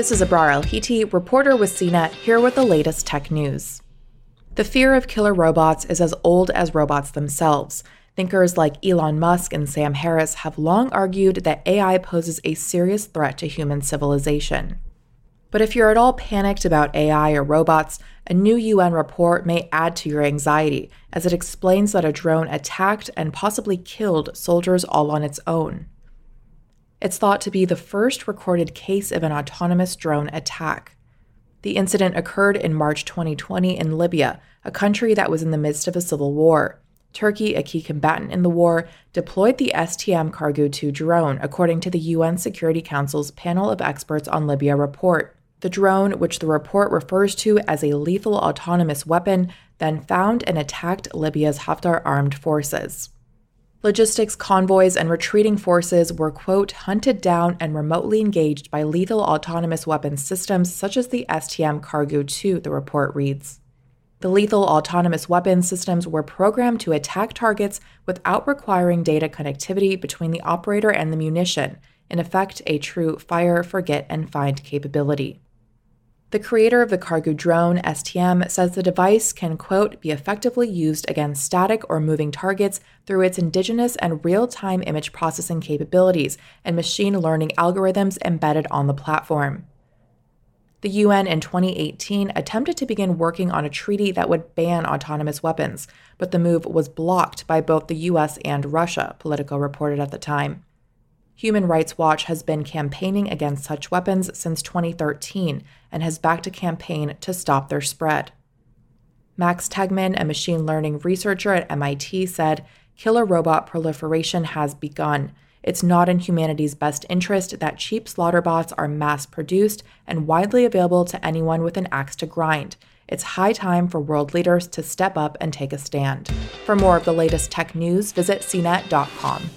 This is Abrar Al-Heeti, reporter with CNET, here with the latest tech news. The fear of killer robots is as old as robots themselves. Thinkers like Elon Musk and Sam Harris have long argued that AI poses a serious threat to human civilization. But if you're at all panicked about AI or robots, a new UN report may add to your anxiety as it explains that a drone attacked and possibly killed soldiers all on its own. It's thought to be the first recorded case of an autonomous drone attack. The incident occurred in March 2020 in Libya, a country that was in the midst of a civil war. Turkey, a key combatant in the war, deployed the STM Kargu 2 drone, according to the UN Security Council's panel of experts on Libya report. The drone, which the report refers to as a lethal autonomous weapon, then found and attacked Libya's Haftar armed forces. Logistics convoys and retreating forces were, quote, hunted down and remotely engaged by lethal autonomous weapons systems such as the STM Kargu 2, the report reads. The lethal autonomous weapons systems were programmed to attack targets without requiring data connectivity between the operator and the munition, in effect, a true fire, forget, and find capability. The creator of the Kargu drone, STM, says the device can, quote, be effectively used against static or moving targets through its indigenous and real time image processing capabilities and machine learning algorithms embedded on the platform. The UN in 2018 attempted to begin working on a treaty that would ban autonomous weapons, but the move was blocked by both the US and Russia, Politico reported at the time. Human Rights Watch has been campaigning against such weapons since 2013 and has backed a campaign to stop their spread. Max Tegmark, a machine learning researcher at MIT, said killer robot proliferation has begun. It's not in humanity's best interest that cheap slaughter bots are mass produced and widely available to anyone with an axe to grind. It's high time for world leaders to step up and take a stand. For more of the latest tech news, visit cnet.com.